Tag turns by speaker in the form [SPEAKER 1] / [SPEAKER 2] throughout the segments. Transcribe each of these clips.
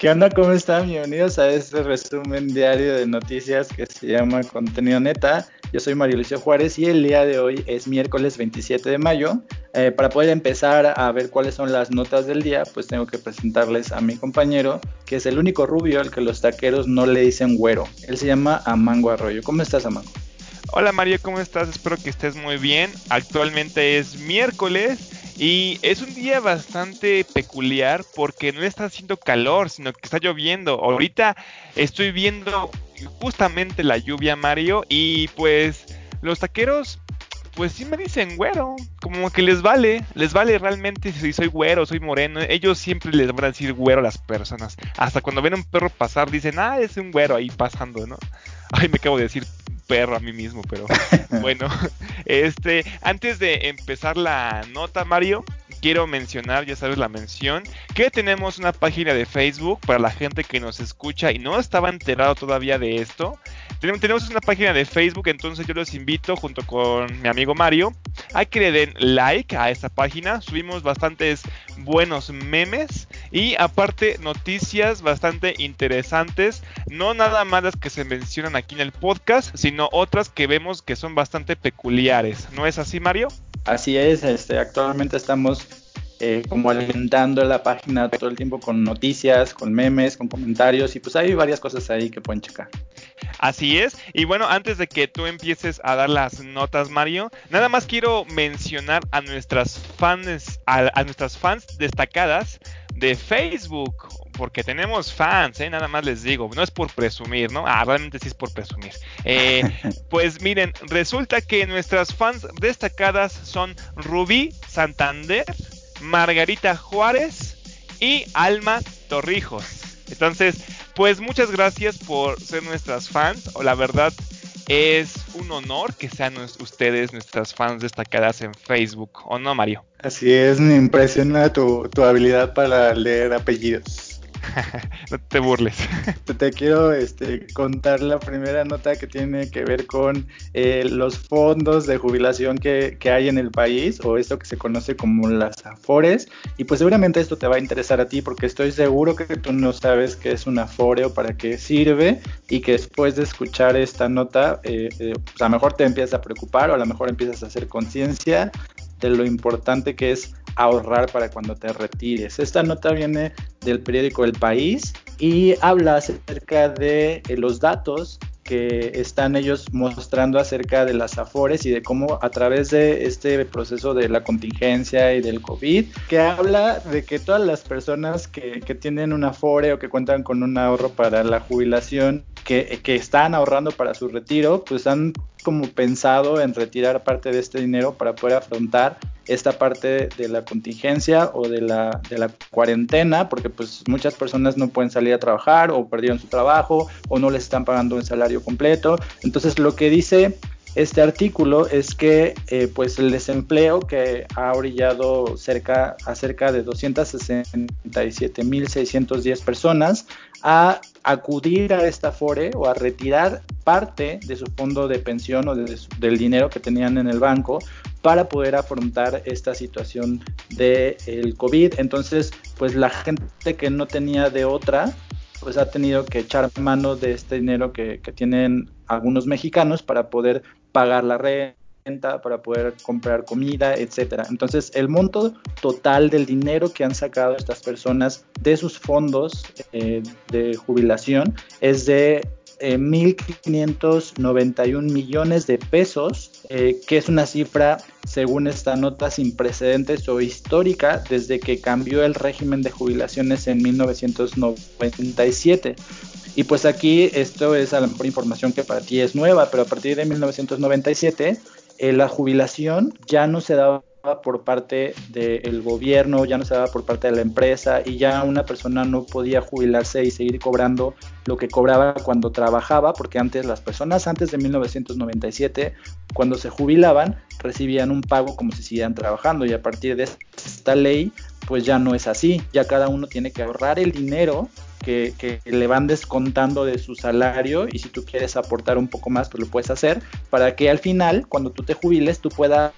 [SPEAKER 1] ¿Qué onda? ¿Cómo están? Bienvenidos a este resumen diario de noticias que se llama Contenido Neta. Yo soy Mario Lucio Juárez y el día de hoy es miércoles 27 de mayo. Eh, para poder empezar a ver cuáles son las notas del día, pues tengo que presentarles a mi compañero, que es el único rubio al que los taqueros no le dicen güero. Él se llama Amango Arroyo. ¿Cómo estás, Amango?
[SPEAKER 2] Hola Mario, ¿cómo estás? Espero que estés muy bien. Actualmente es miércoles y es un día bastante peculiar porque no está haciendo calor, sino que está lloviendo. Ahorita estoy viendo justamente la lluvia, Mario, y pues los taqueros pues sí me dicen güero, como que les vale, les vale realmente si soy güero, soy moreno, ellos siempre les van a decir güero a las personas. Hasta cuando ven a un perro pasar dicen, ah, es un güero ahí pasando, ¿no? Ay, me acabo de decir perro a mí mismo, pero bueno, este, antes de empezar la nota, Mario, quiero mencionar, ya sabes la mención, que tenemos una página de Facebook para la gente que nos escucha y no estaba enterado todavía de esto. Tenemos una página de Facebook, entonces yo los invito junto con mi amigo Mario a que le den like a esta página. Subimos bastantes buenos memes y aparte noticias bastante interesantes, no nada más las que se mencionan aquí en el podcast, sino otras que vemos que son bastante peculiares. ¿No es así, Mario?
[SPEAKER 1] Así es, este, actualmente estamos eh, como alimentando la página todo el tiempo con noticias, con memes, con comentarios y pues hay varias cosas ahí que pueden checar.
[SPEAKER 2] Así es, y bueno, antes de que tú empieces a dar las notas, Mario, nada más quiero mencionar a nuestras fans, a, nuestras fans destacadas de Facebook, porque tenemos fans, ¿eh? nada más les digo, no es por presumir, ¿no? Ah, realmente sí es por presumir. Eh, pues miren, resulta que nuestras fans destacadas son Rubí Santander, Margarita Juárez y Alma Torrijos. Entonces, pues muchas gracias por ser nuestras fans. La verdad es un honor que sean ustedes nuestras fans destacadas en Facebook, ¿o no, Mario?
[SPEAKER 1] Así es, me impresiona tu, tu habilidad para leer apellidos.
[SPEAKER 2] no te burles.
[SPEAKER 1] te quiero este, contar la primera nota que tiene que ver con eh, los fondos de jubilación que, que, hay en el país o esto que se conoce como las AFORES. Y pues seguramente esto te va a interesar a ti porque estoy seguro que tú no sabes qué es un AFORE o para qué sirve y que después de escuchar esta nota, eh, eh, pues a lo mejor te empiezas a preocupar o a lo mejor empiezas a hacer conciencia de lo importante que es ahorrar para cuando te retires. Esta nota viene del periódico El País y habla acerca de eh, los datos que están ellos mostrando acerca de las afores y de cómo a través de este proceso de la contingencia y del COVID, que habla de que todas las personas que, que tienen un afore o que cuentan con un ahorro para la jubilación, que, que están ahorrando para su retiro, pues han como pensado en retirar parte de este dinero para poder afrontar esta parte de la contingencia o de la, de la cuarentena, porque pues muchas personas no pueden salir a trabajar o perdieron su trabajo o no les están pagando un salario completo. Entonces lo que dice este artículo es que eh, pues el desempleo que ha orillado cerca a cerca de 267.610 personas a acudir a esta FORE o a retirar parte de su fondo de pensión o del dinero que tenían en el banco para poder afrontar esta situación del el COVID. Entonces, pues la gente que no tenía de otra, pues ha tenido que echar mano de este dinero que, que tienen algunos mexicanos para poder pagar la renta, para poder comprar comida, etcétera. Entonces, el monto total del dinero que han sacado estas personas de sus fondos eh, de jubilación es de 1.591 eh, millones de pesos, eh, que es una cifra, según esta nota, sin precedentes o histórica desde que cambió el régimen de jubilaciones en 1997. Y pues aquí esto es a lo mejor información que para ti es nueva, pero a partir de 1997 eh, la jubilación ya no se daba por parte del gobierno, ya no se daba por parte de la empresa y ya una persona no podía jubilarse y seguir cobrando lo que cobraba cuando trabajaba, porque antes las personas antes de 1997, cuando se jubilaban, recibían un pago como si siguieran trabajando y a partir de esta ley, pues ya no es así, ya cada uno tiene que ahorrar el dinero que, le van descontando de su salario y si tú quieres aportar un poco más, pues lo puedes hacer para que al final, cuando tú te jubiles, tú puedas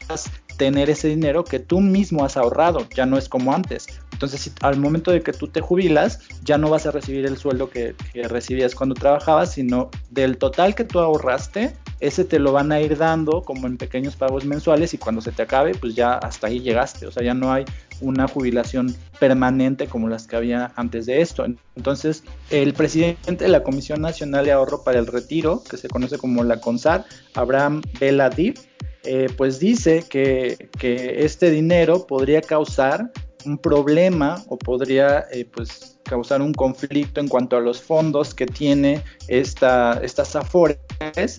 [SPEAKER 1] tener ese dinero que tú mismo has ahorrado, ya no es como antes. Entonces, al momento de que tú te jubilas, ya no vas a recibir el sueldo que, que recibías cuando trabajabas, sino del total que tú ahorraste, ese te lo van a ir dando como en pequeños pagos mensuales y cuando se te acabe, pues ya hasta ahí llegaste. O sea, ya no hay una jubilación permanente como las que había antes de esto. Entonces, el presidente de la Comisión Nacional de Ahorro para el Retiro, que se conoce como la CONSAR, Abraham Beladib, eh, pues dice que, que, este dinero podría causar un problema o podría eh, pues causar un conflicto en cuanto a los fondos que tiene esta, estas AFORES.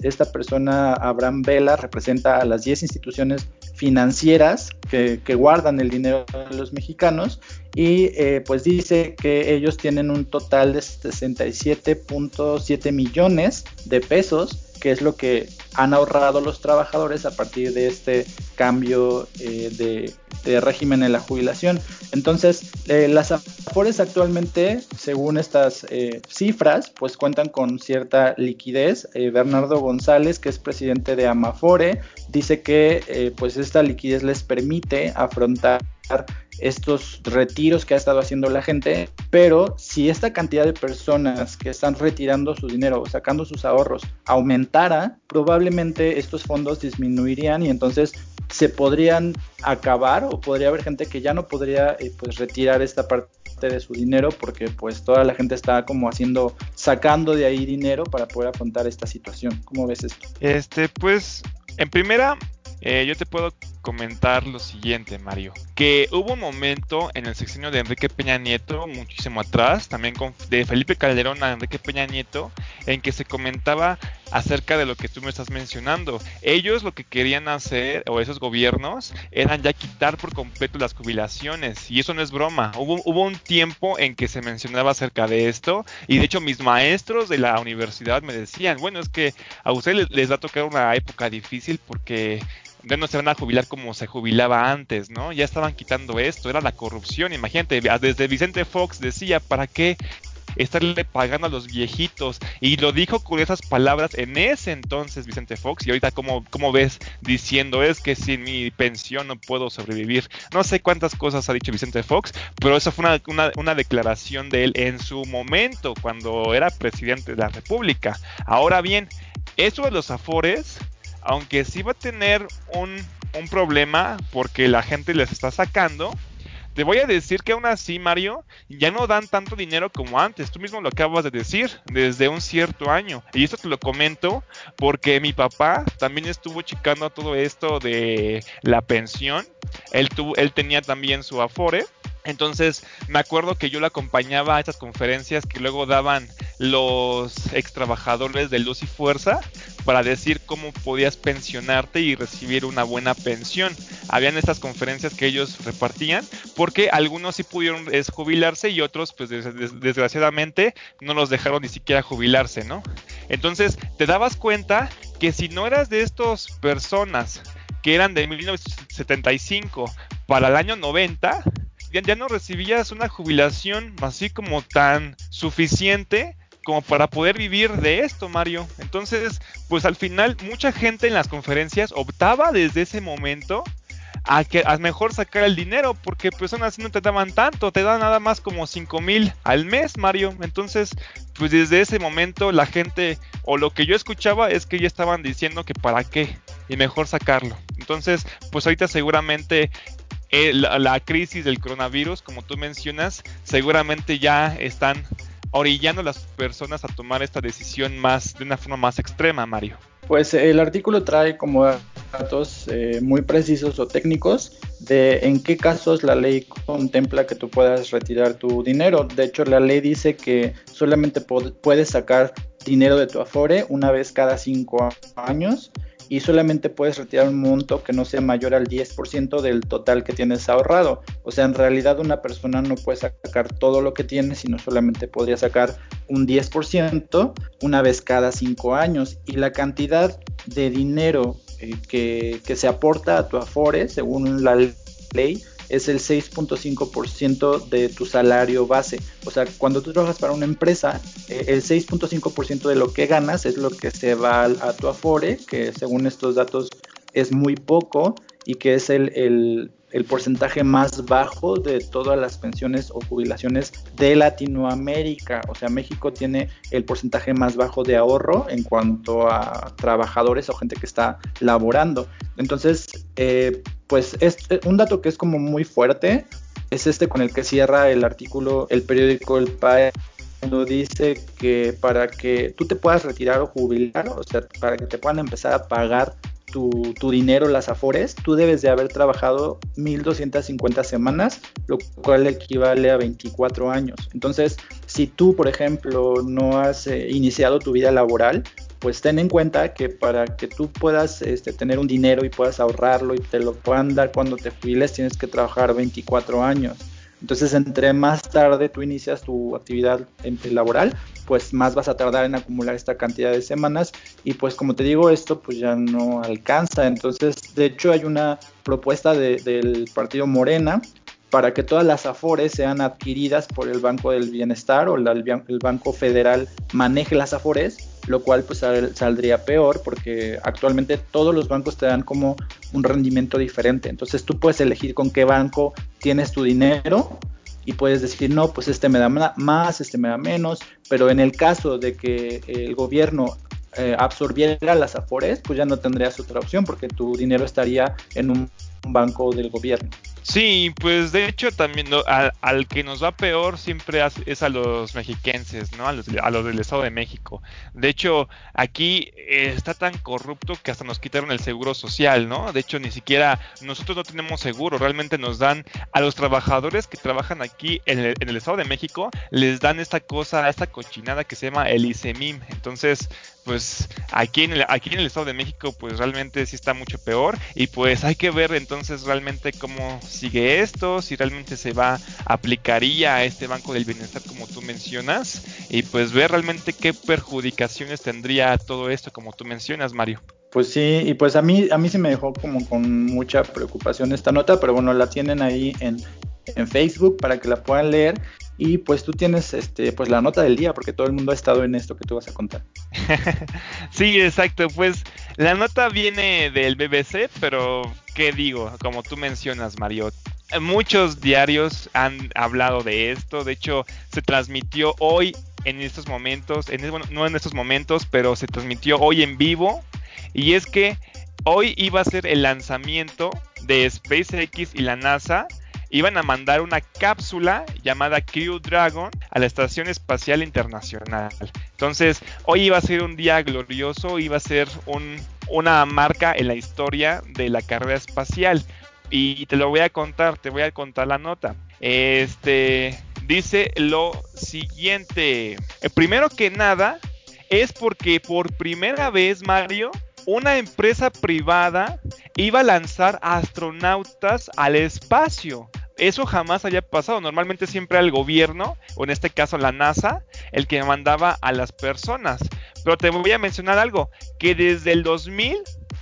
[SPEAKER 1] Esta persona, Abraham Vela, representa a las 10 instituciones financieras que, guardan el dinero de los mexicanos y eh, pues dice que ellos tienen un total de 67.7 millones de pesos que es lo que han ahorrado los trabajadores a partir de este cambio eh, de, régimen en la jubilación. Entonces, eh, las AFORES actualmente, según estas eh, cifras, pues cuentan con cierta liquidez. Bernardo González, que es presidente de Amafore, dice que pues esta liquidez les permite afrontar estos retiros que ha estado haciendo la gente, pero si esta cantidad de personas que están retirando su dinero o sacando sus ahorros aumentara, probablemente estos fondos disminuirían y entonces se podrían acabar o podría haber gente que ya no podría eh, pues retirar esta parte de su dinero porque pues toda la gente está como haciendo sacando de ahí dinero para poder afrontar esta situación. ¿Cómo ves esto?
[SPEAKER 2] Este pues en primera eh, yo te puedo comentar lo siguiente, Mario. Que hubo un momento en el sexenio de Enrique Peña Nieto, muchísimo atrás, también con, de Felipe Calderón a Enrique Peña Nieto, en que se comentaba acerca de lo que tú me estás mencionando. Ellos lo que querían hacer, o esos gobiernos, eran ya quitar por completo las jubilaciones. Y eso no es broma. Hubo, un tiempo en que se mencionaba acerca de esto. Y de hecho mis maestros de la universidad me decían, bueno, es que a ustedes les va a tocar una época difícil porque ya no se van a jubilar como se jubilaba antes, ¿no? Ya estaban quitando esto, era la corrupción, imagínate, desde Vicente Fox decía, ¿para qué estarle pagando a los viejitos? Y lo dijo con esas palabras en ese entonces Vicente Fox, y ahorita como, ves diciendo es que sin mi pensión no puedo sobrevivir. No sé cuántas cosas ha dicho Vicente Fox, pero eso fue una, una declaración de él en su momento, cuando era presidente de la República. Ahora bien, eso de los afores aunque sí va a tener un, problema porque la gente les está sacando, te voy a decir que aún así, Mario, ya no dan tanto dinero como antes. Tú mismo lo acabas de decir, desde un cierto año. Y esto te lo comento porque mi papá también estuvo checando todo esto de la pensión. Él, él tenía también su Afore. Entonces me acuerdo que yo lo acompañaba a estas conferencias que luego daban los ex trabajadores de Luz y Fuerza para decir cómo podías pensionarte y recibir una buena pensión. Habían estas conferencias que ellos repartían porque algunos sí pudieron jubilarse y otros pues desgraciadamente no los dejaron ni siquiera jubilarse, ¿no? Entonces te dabas cuenta que si no eras de estas personas que eran de 1975 para el año 90, ya, no recibías una jubilación así como tan suficiente como para poder vivir de esto, Mario. Entonces, pues al final mucha gente en las conferencias optaba desde ese momento a que a mejor sacar el dinero, porque pues aún así no te daban tanto, te dan nada más como 5 mil al mes, Mario. Entonces, pues desde ese momento la gente, o lo que yo escuchaba es que ya estaban diciendo que para qué, y mejor sacarlo. Entonces, pues ahorita seguramente eh, la, crisis del coronavirus, como tú mencionas, seguramente ya están orillando a las personas a tomar esta decisión más de una forma más extrema, Mario.
[SPEAKER 1] Pues el artículo trae como datos eh, muy precisos o técnicos de en qué casos la ley contempla que tú puedas retirar tu dinero. De hecho, la ley dice que solamente puedes sacar dinero de tu Afore una vez cada cinco años y solamente puedes retirar un monto que no sea mayor al 10% del total que tienes ahorrado. O sea, en realidad una persona no puede sacar todo lo que tiene, sino solamente podría sacar un 10% una vez cada 5 años. Y la cantidad de dinero eh, que, que se aporta a tu Afore, según la ley, es el 6.5% de tu salario base. O sea, cuando tú trabajas para una empresa, eh, el 6.5% de lo que ganas es lo que se va a, tu Afore, que según estos datos es muy poco y que es el, el porcentaje más bajo de todas las pensiones o jubilaciones de Latinoamérica. O sea, México tiene el porcentaje más bajo de ahorro en cuanto a trabajadores o gente que está laborando. Entonces, eh, pues es un dato que es como muy fuerte. Es este con el que cierra el artículo el periódico El País cuando dice que para que tú te puedas retirar o jubilar, o sea, para que te puedan empezar a pagar tu, dinero, las afores, tú debes de haber trabajado 1.250 semanas, lo cual equivale a 24 años. Entonces, si tú, por ejemplo, no has eh, iniciado tu vida laboral, pues ten en cuenta que para que tú puedas este, tener un dinero y puedas ahorrarlo y te lo puedan dar cuando te jubiles, tienes que trabajar 24 años. Entonces, entre más tarde tú inicias tu actividad laboral, pues más vas a tardar en acumular esta cantidad de semanas y pues como te digo, esto pues ya no alcanza. Entonces, de hecho, hay una propuesta del partido Morena para que todas las afores sean adquiridas por el Banco del Bienestar o el Banco Federal maneje las afores lo cual pues saldría peor porque actualmente todos los bancos te dan como un rendimiento diferente. Entonces tú puedes elegir con qué banco tienes tu dinero y puedes decir, no, pues este me da más, este me da menos, pero en el caso de que el gobierno eh, absorbiera las afores, pues ya no tendrías otra opción porque tu dinero estaría en un banco del gobierno.
[SPEAKER 2] Sí, pues de hecho también al, que nos va peor siempre es a los mexiquenses, ¿no? A los, del Estado de México. De hecho, aquí eh, está tan corrupto que hasta nos quitaron el seguro social, ¿no? De hecho, ni siquiera nosotros no tenemos seguro, realmente nos dan a los trabajadores que trabajan aquí en el, en el Estado de México, les dan esta cosa, esta cochinada que se llama el ICEMIM. Entonces, pues aquí en, el, aquí en el Estado de México pues realmente sí está mucho peor. Y pues hay que ver entonces realmente cómo sigue esto, si realmente se va, aplicaría a este Banco del Bienestar como tú mencionas. Y pues ver realmente qué perjudicaciones tendría todo esto como tú mencionas Mario.
[SPEAKER 1] Pues sí, y pues a mí, a mí sí me dejó como con mucha preocupación esta nota, pero bueno, la tienen ahí en, en Facebook para que la puedan leer y pues tú tienes este pues la nota del día porque todo el mundo ha estado en esto que tú vas a contar.
[SPEAKER 2] sí, exacto, pues la nota viene del BBC, pero qué digo, como tú mencionas, Mario, muchos diarios han hablado de esto, de hecho se transmitió hoy en estos momentos, en, bueno, no en estos momentos, pero se transmitió hoy en vivo y es que hoy iba a ser el lanzamiento de SpaceX y la NASA iban a mandar una cápsula llamada Crew Dragon a la Estación Espacial Internacional. Entonces, hoy iba a ser un día glorioso, iba a ser una marca en la historia de la carrera espacial. Y te lo voy a contar, te voy a contar la nota. Este dice lo siguiente. Eh, primero que nada, es porque por primera vez, Mario, una empresa privada iba a lanzar astronautas al espacio. Eso jamás había pasado. Normalmente siempre era el gobierno, o en este caso la NASA, el que mandaba a las personas. Pero te voy a mencionar algo, que desde el 2000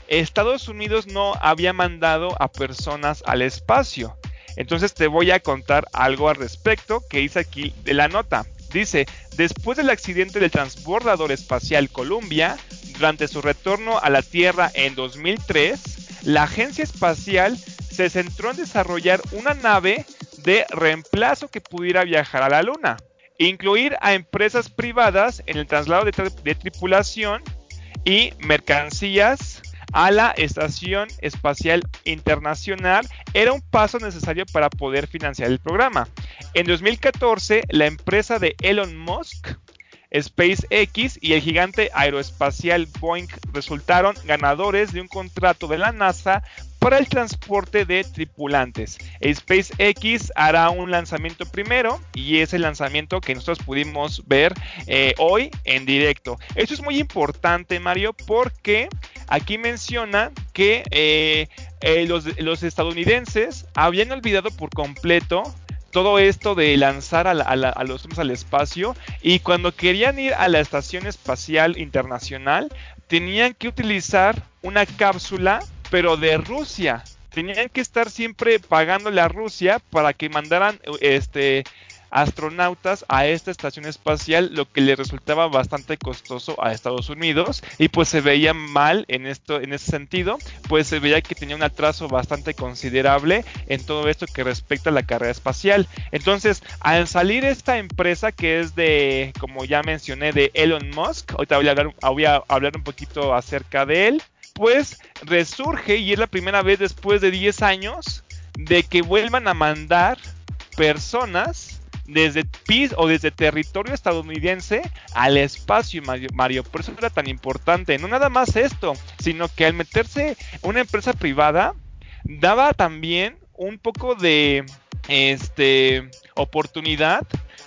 [SPEAKER 2] Estados Unidos no había mandado a personas al espacio. Entonces te voy a contar algo al respecto que dice aquí de la nota. Dice, después del accidente del transbordador espacial Columbia, durante su retorno a la Tierra en 2003, la agencia espacial se centró en desarrollar una nave de reemplazo que pudiera viajar a la Luna, incluir a empresas privadas en el traslado de, tripulación y mercancías a la Estación Espacial Internacional era un paso necesario para poder financiar el programa. En 2014, la empresa de Elon Musk SpaceX y el gigante aeroespacial Boeing resultaron ganadores de un contrato de la NASA para el transporte de tripulantes. SpaceX hará un lanzamiento primero y es el lanzamiento que nosotros pudimos ver eh, hoy en directo. Esto es muy importante, Mario, porque aquí menciona que eh, eh, los, los estadounidenses habían olvidado por completo todo esto de lanzar a, los hombres al espacio y cuando querían ir a la Estación Espacial Internacional tenían que utilizar una cápsula pero de Rusia. Tenían que estar siempre pagándole a Rusia para que mandaran este astronautas a esta estación espacial, lo que le resultaba bastante costoso a Estados Unidos y pues se veía mal en esto en ese sentido, pues se veía que tenía un atraso bastante considerable en todo esto que respecta a la carrera espacial. Entonces, al salir esta empresa que es de, como ya mencioné, de Elon Musk, ahorita voy a hablar, voy a hablar un poquito acerca de él, pues resurge y es la primera vez después de 10 años de que vuelvan a mandar personas desde PIS o desde territorio estadounidense al espacio, Mario. Por eso era tan importante. No nada más esto, sino que al meterse una empresa privada, daba también un poco de este oportunidad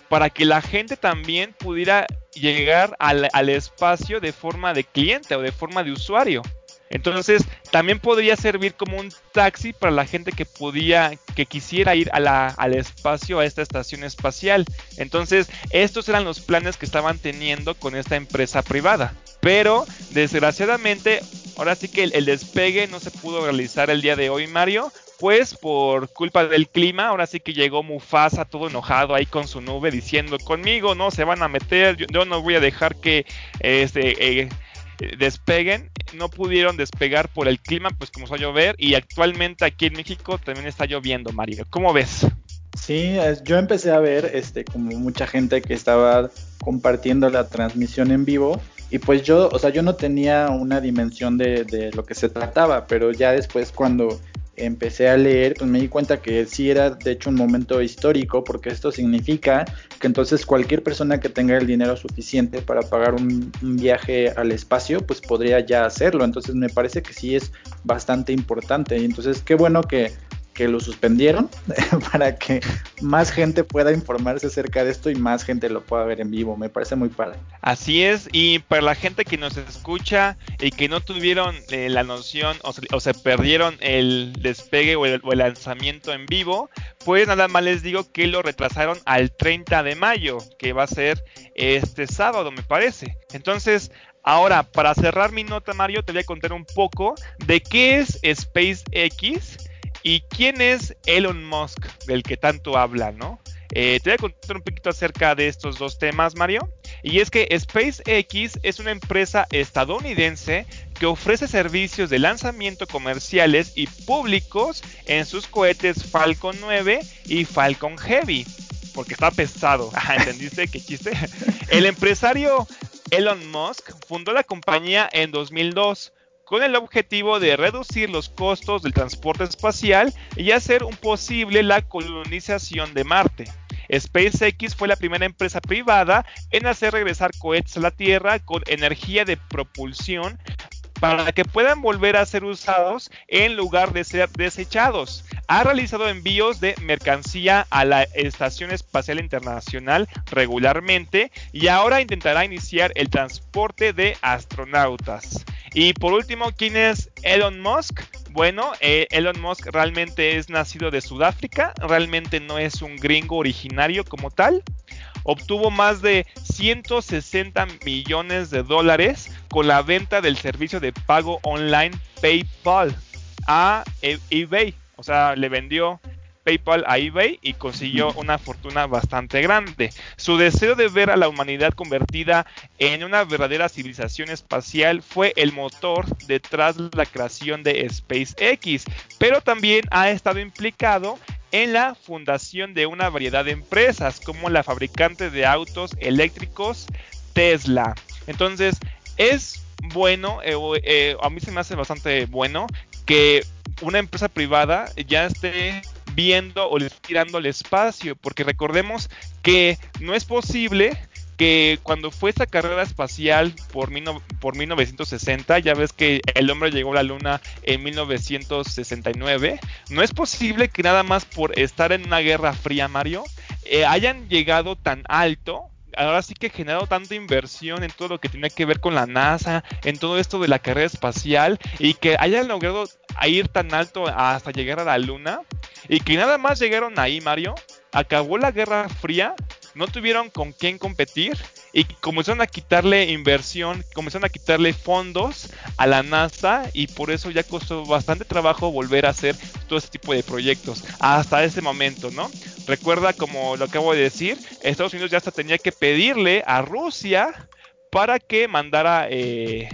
[SPEAKER 2] para que la gente también pudiera llegar al, al espacio de forma de cliente o de forma de usuario. Entonces, también podría servir como un taxi para la gente que podía, que quisiera ir a al espacio, a esta estación espacial. Entonces, estos eran los planes que estaban teniendo con esta empresa privada. Pero, desgraciadamente, ahora sí que el, despegue no se pudo realizar el día de hoy, Mario, pues por culpa del clima, ahora sí que llegó Mufasa todo enojado ahí con su nube diciendo conmigo no se van a meter, yo, no voy a dejar que este, eh, despeguen, no pudieron despegar por el clima, pues como a llover, y actualmente aquí en México también está lloviendo, Mario. ¿Cómo ves?
[SPEAKER 1] Sí, yo empecé a ver, este, como mucha gente que estaba compartiendo la transmisión en vivo, y pues yo, o sea, yo no tenía una dimensión de, de lo que se trataba, pero ya después cuando empecé a leer, pues me di cuenta que sí era de hecho un momento histórico, porque esto significa que entonces cualquier persona que tenga el dinero suficiente para pagar un, viaje al espacio, pues podría ya hacerlo. Entonces me parece que sí es bastante importante. Y entonces qué bueno que que lo suspendieron para que más gente pueda informarse acerca de esto y más gente lo pueda ver en vivo. Me parece muy padre.
[SPEAKER 2] Así es, y para la gente que nos escucha y que no tuvieron eh, la noción o se, perdieron el despegue o el, lanzamiento en vivo, pues nada más les digo que lo retrasaron al 30 de mayo, que va a ser este sábado, me parece. Entonces, Ahora, para cerrar mi nota, Mario, te voy a contar un poco de qué es SpaceX ¿Y quién es Elon Musk, del que tanto habla, no? Eh, te voy a contar un poquito acerca de estos dos temas, Mario. Y es que SpaceX es una empresa estadounidense que ofrece servicios de lanzamiento comerciales y públicos en sus cohetes Falcon 9 y Falcon Heavy. Porque está pesado. ¿Entendiste qué chiste? El empresario Elon Musk fundó la compañía en 2002 con el objetivo de reducir los costos del transporte espacial y hacer posible la colonización de Marte. SpaceX fue la primera empresa privada en hacer regresar cohetes a la Tierra con energía de propulsión para que puedan volver a ser usados en lugar de ser desechados. Ha realizado envíos de mercancía a la Estación Espacial Internacional regularmente y ahora intentará iniciar el transporte de astronautas. Y por último, ¿quién es Elon Musk? Bueno, eh, Elon Musk realmente es nacido de Sudáfrica, realmente no es un gringo originario como tal. Obtuvo más de 160 millones de dólares con la venta del servicio de pago online PayPal a e-, eBay. O sea, le vendió PayPal a eBay y consiguió una fortuna bastante grande. Su deseo de ver a la humanidad convertida en una verdadera civilización espacial fue el motor detrás de la creación de SpaceX, pero también ha estado implicado en la fundación de una variedad de empresas como la fabricante de autos eléctricos Tesla. Entonces, es bueno, eh, eh, a mí se me hace bastante bueno que una empresa privada ya esté viendo o tirando el espacio, porque recordemos que no es posible que cuando fue esta carrera espacial por, por 1960, ya ves que el hombre llegó a la luna en 1969, no es posible que nada más por estar en una guerra fría, Mario, eh, hayan llegado tan alto ahora sí que generado tanta inversión en todo lo que tiene que ver con la NASA, en todo esto de la carrera espacial y que hayan logrado ir tan alto hasta llegar a la luna y que nada más llegaron ahí, Mario, acabó la Guerra Fría, no tuvieron con quién competir y comenzaron a quitarle inversión, comenzaron a quitarle fondos a la NASA y por eso ya costó bastante trabajo volver a hacer todo ese tipo de proyectos hasta ese momento, ¿no? Recuerda, como lo acabo de decir, Estados Unidos ya hasta tenía que pedirle a Rusia para que mandara eh,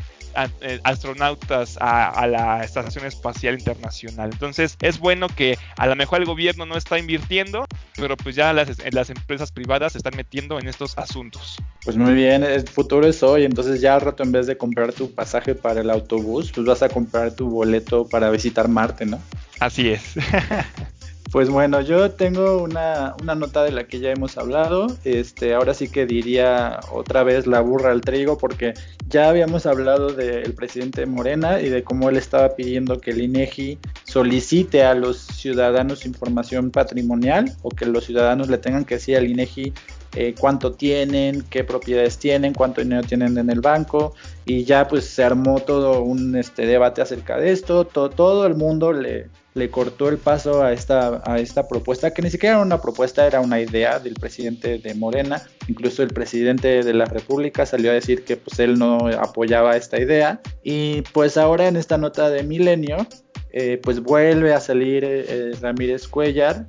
[SPEAKER 2] eh, astronautas a, la Estación Espacial Internacional. Entonces es bueno que a lo mejor el gobierno no está invirtiendo, pero pues ya las, las empresas privadas se están metiendo en estos asuntos.
[SPEAKER 1] Pues muy bien, el futuro es hoy, entonces ya al rato en vez de comprar tu pasaje para el autobús, pues vas a comprar tu boleto para visitar Marte, ¿no?
[SPEAKER 2] Así es.
[SPEAKER 1] Pues bueno, yo tengo una, una, nota de la que ya hemos hablado. Este, ahora sí que diría otra vez la burra al trigo, porque ya habíamos hablado del presidente Morena y de cómo él estaba pidiendo que el INEGI solicite a los ciudadanos información patrimonial o que los ciudadanos le tengan que decir al INEGI eh, cuánto tienen, qué propiedades tienen, cuánto dinero tienen en el banco y ya pues se armó todo un este, debate acerca de esto, todo, el mundo le, cortó el paso a esta, propuesta, que ni siquiera era una propuesta, era una idea del presidente de Morena, incluso el presidente de la República salió a decir que pues él no apoyaba esta idea. Y pues ahora en esta nota de Milenio eh, pues vuelve a salir eh, Ramírez Cuellar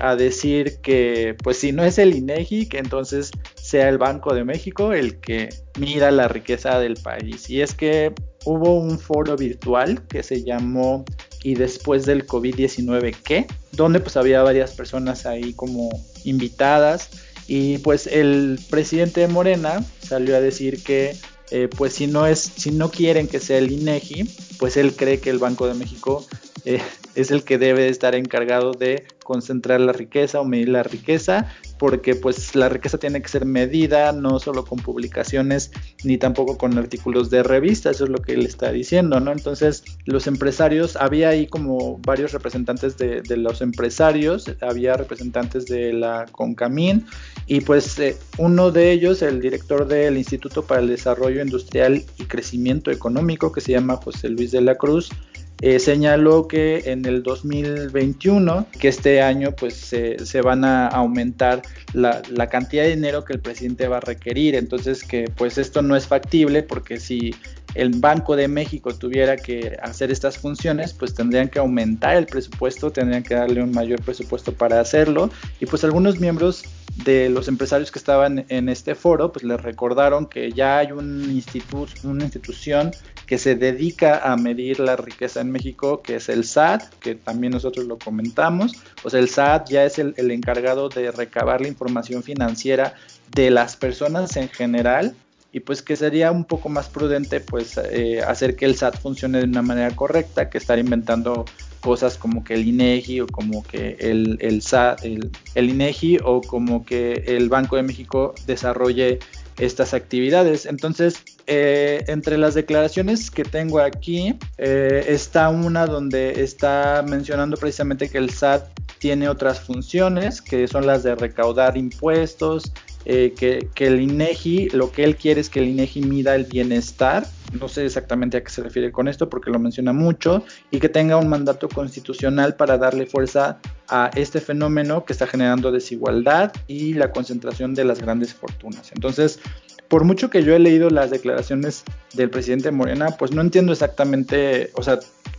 [SPEAKER 1] a decir que pues si no es el INEGI, que entonces sea el Banco de México el que mira la riqueza del país. Y es que hubo un foro virtual que se llamó y después del COVID-19 qué, donde pues había varias personas ahí como invitadas y pues el presidente de Morena salió a decir que eh, pues si no es, si no quieren que sea el INEGI, pues él cree que el Banco de México eh, es el que debe estar encargado de concentrar la riqueza o medir la riqueza, porque pues la riqueza tiene que ser medida no solo con publicaciones ni tampoco con artículos de revista, eso es lo que él está diciendo, ¿no? Entonces los empresarios, había ahí como varios representantes de, los empresarios, había representantes de la CONCAMIN y pues eh, uno de ellos, el director del Instituto para el Desarrollo Industrial y Crecimiento Económico, que se llama José Luis de la Cruz, eh, señaló que en el 2021, que este año pues se van a aumentar la, la, cantidad de dinero que el presidente va a requerir. Entonces que pues esto no es factible porque si el Banco de México tuviera que hacer estas funciones, pues tendrían que aumentar el presupuesto, tendrían que darle un mayor presupuesto para hacerlo. Y pues algunos miembros de los empresarios que estaban en este foro, pues les recordaron que ya hay un instituto, una institución que se dedica a medir la riqueza en México, que es el SAT, que también nosotros lo comentamos. O sea, el SAT ya es el, encargado de recabar la información financiera de las personas en general y pues que sería un poco más prudente pues eh, hacer que el SAT funcione de una manera correcta que estar inventando cosas como que el INEGI o como que el, el SAT, el, INEGI o como que el Banco de México desarrolle estas actividades. Entonces, eh, entre las declaraciones que tengo aquí, eh, está una donde está mencionando precisamente que el SAT tiene otras funciones, que son las de recaudar impuestos, eh, que, que, el INEGI, lo que él quiere es que el INEGI mida el bienestar no sé exactamente a qué se refiere con esto porque lo menciona mucho, y que tenga un mandato constitucional para darle fuerza a este fenómeno que está generando desigualdad y la concentración de las grandes fortunas. Entonces, por mucho que yo he leído las declaraciones del presidente Morena, pues no entiendo exactamente, o sea,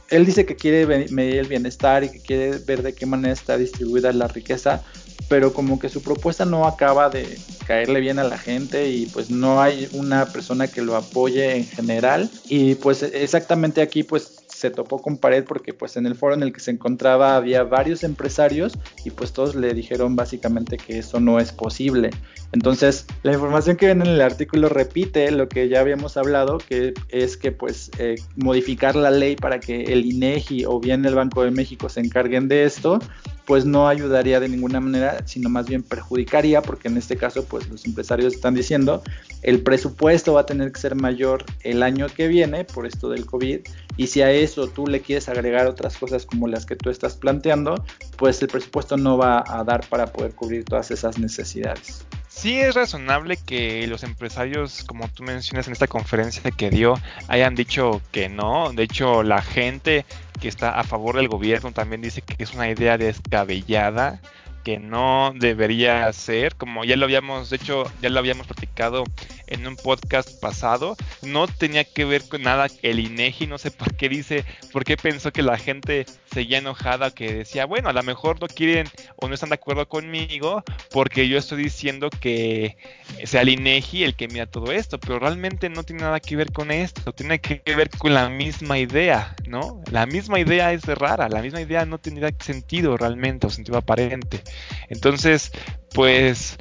[SPEAKER 1] él dice que quiere medir el bienestar y que quiere ver de qué manera está distribuida la riqueza, pero como que su propuesta no acaba de caerle bien a la gente y pues no hay una persona que lo apoye en general. Y pues exactamente aquí pues se topó con pared porque pues en el foro en el que se encontraba había varios empresarios y pues todos le dijeron básicamente que eso no es posible. Entonces la información que viene en el artículo repite lo que ya habíamos hablado, que es que pues eh, modificar la ley para que el INEGI o bien el Banco de México se encarguen de esto pues no ayudaría de ninguna manera, sino más bien perjudicaría, porque en este caso, pues los empresarios están diciendo, el presupuesto va a tener que ser mayor el año que viene por esto del COVID, y si a eso tú le quieres agregar otras cosas como las que tú estás planteando, pues el presupuesto no va a dar para poder cubrir todas esas necesidades.
[SPEAKER 2] Sí es razonable que los empresarios, como tú mencionas en esta conferencia que dio, hayan dicho que no. De hecho, la gente que está a favor del gobierno también dice que es una idea descabellada que no debería ser, como ya lo habíamos hecho, ya lo habíamos platicado en un podcast pasado, no tenía que ver con nada el INEGI, no sé por qué dice, por qué pensó que la gente seguía enojada, que decía, bueno, a lo mejor no quieren o no están de acuerdo conmigo porque yo estoy diciendo que sea el INEGI el que mira todo esto, pero realmente no tiene nada que ver con esto, tiene que ver con la misma idea, ¿no? La misma idea es rara, la misma idea no tendría sentido realmente o sentido aparente. Entonces, pues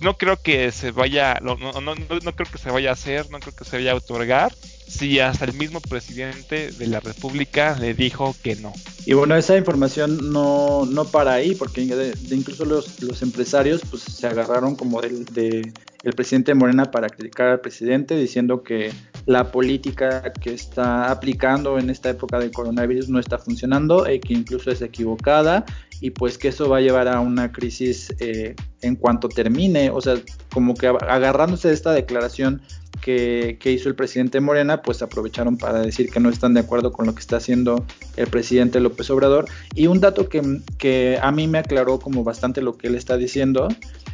[SPEAKER 2] no creo que se vaya, no, no, no, no, creo que se vaya a hacer, no creo que se vaya a otorgar, si hasta el mismo presidente de la República le dijo que no.
[SPEAKER 1] Y bueno, esa información no, no para ahí, porque incluso los, empresarios pues se agarraron como del de, el presidente Morena para criticar al presidente, diciendo que la política que está aplicando en esta época del coronavirus no está funcionando, y que incluso es equivocada y pues que eso va a llevar a una crisis eh, en cuanto termine, o sea, como que agarrándose de esta declaración que, hizo el presidente Morena, pues aprovecharon para decir que no están de acuerdo con lo que está haciendo el presidente López Obrador. Y un dato que, que a mí me aclaró como bastante lo que él está diciendo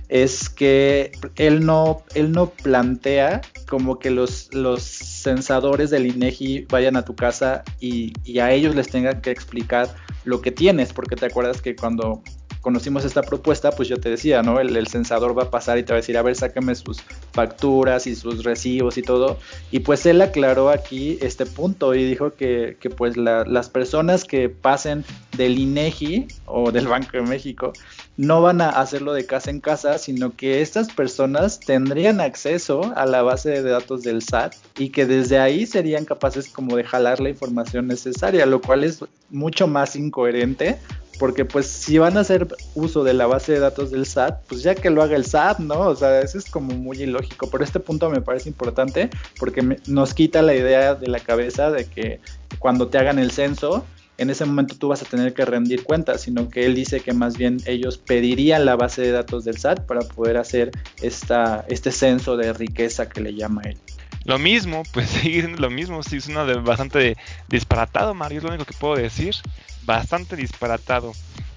[SPEAKER 1] es que él no, él no plantea como que los, los del INEGI vayan a tu casa y, y a ellos les tengan que explicar lo que tienes, porque te acuerdas que cuando conocimos esta propuesta, pues yo te decía, ¿no? El, censador va a pasar y te va a decir, a ver, sáqueme sus facturas y sus recibos y todo. Y pues él aclaró aquí este punto y dijo que, que pues las personas que pasen del INEGI o del Banco de México no van a hacerlo de casa en casa, sino que estas personas tendrían acceso a la base de datos del SAT y que desde ahí serían capaces como de jalar la información necesaria, lo cual es mucho más incoherente porque pues si van a hacer uso de la base de datos del SAT, pues ya que lo haga el SAT, ¿no? O sea, eso es como muy ilógico. Por este punto me parece importante porque nos quita la idea de la cabeza de que cuando te hagan el censo, en ese momento tú vas a tener que rendir cuentas, sino que él dice que más bien ellos pedirían la base de datos del SAT para poder hacer esta, este censo de riqueza que le llama él.
[SPEAKER 2] Lo mismo, pues sigue siendo lo mismo, sí, es una bastante disparatado, Mario, es lo único que puedo decir bastante disparatado.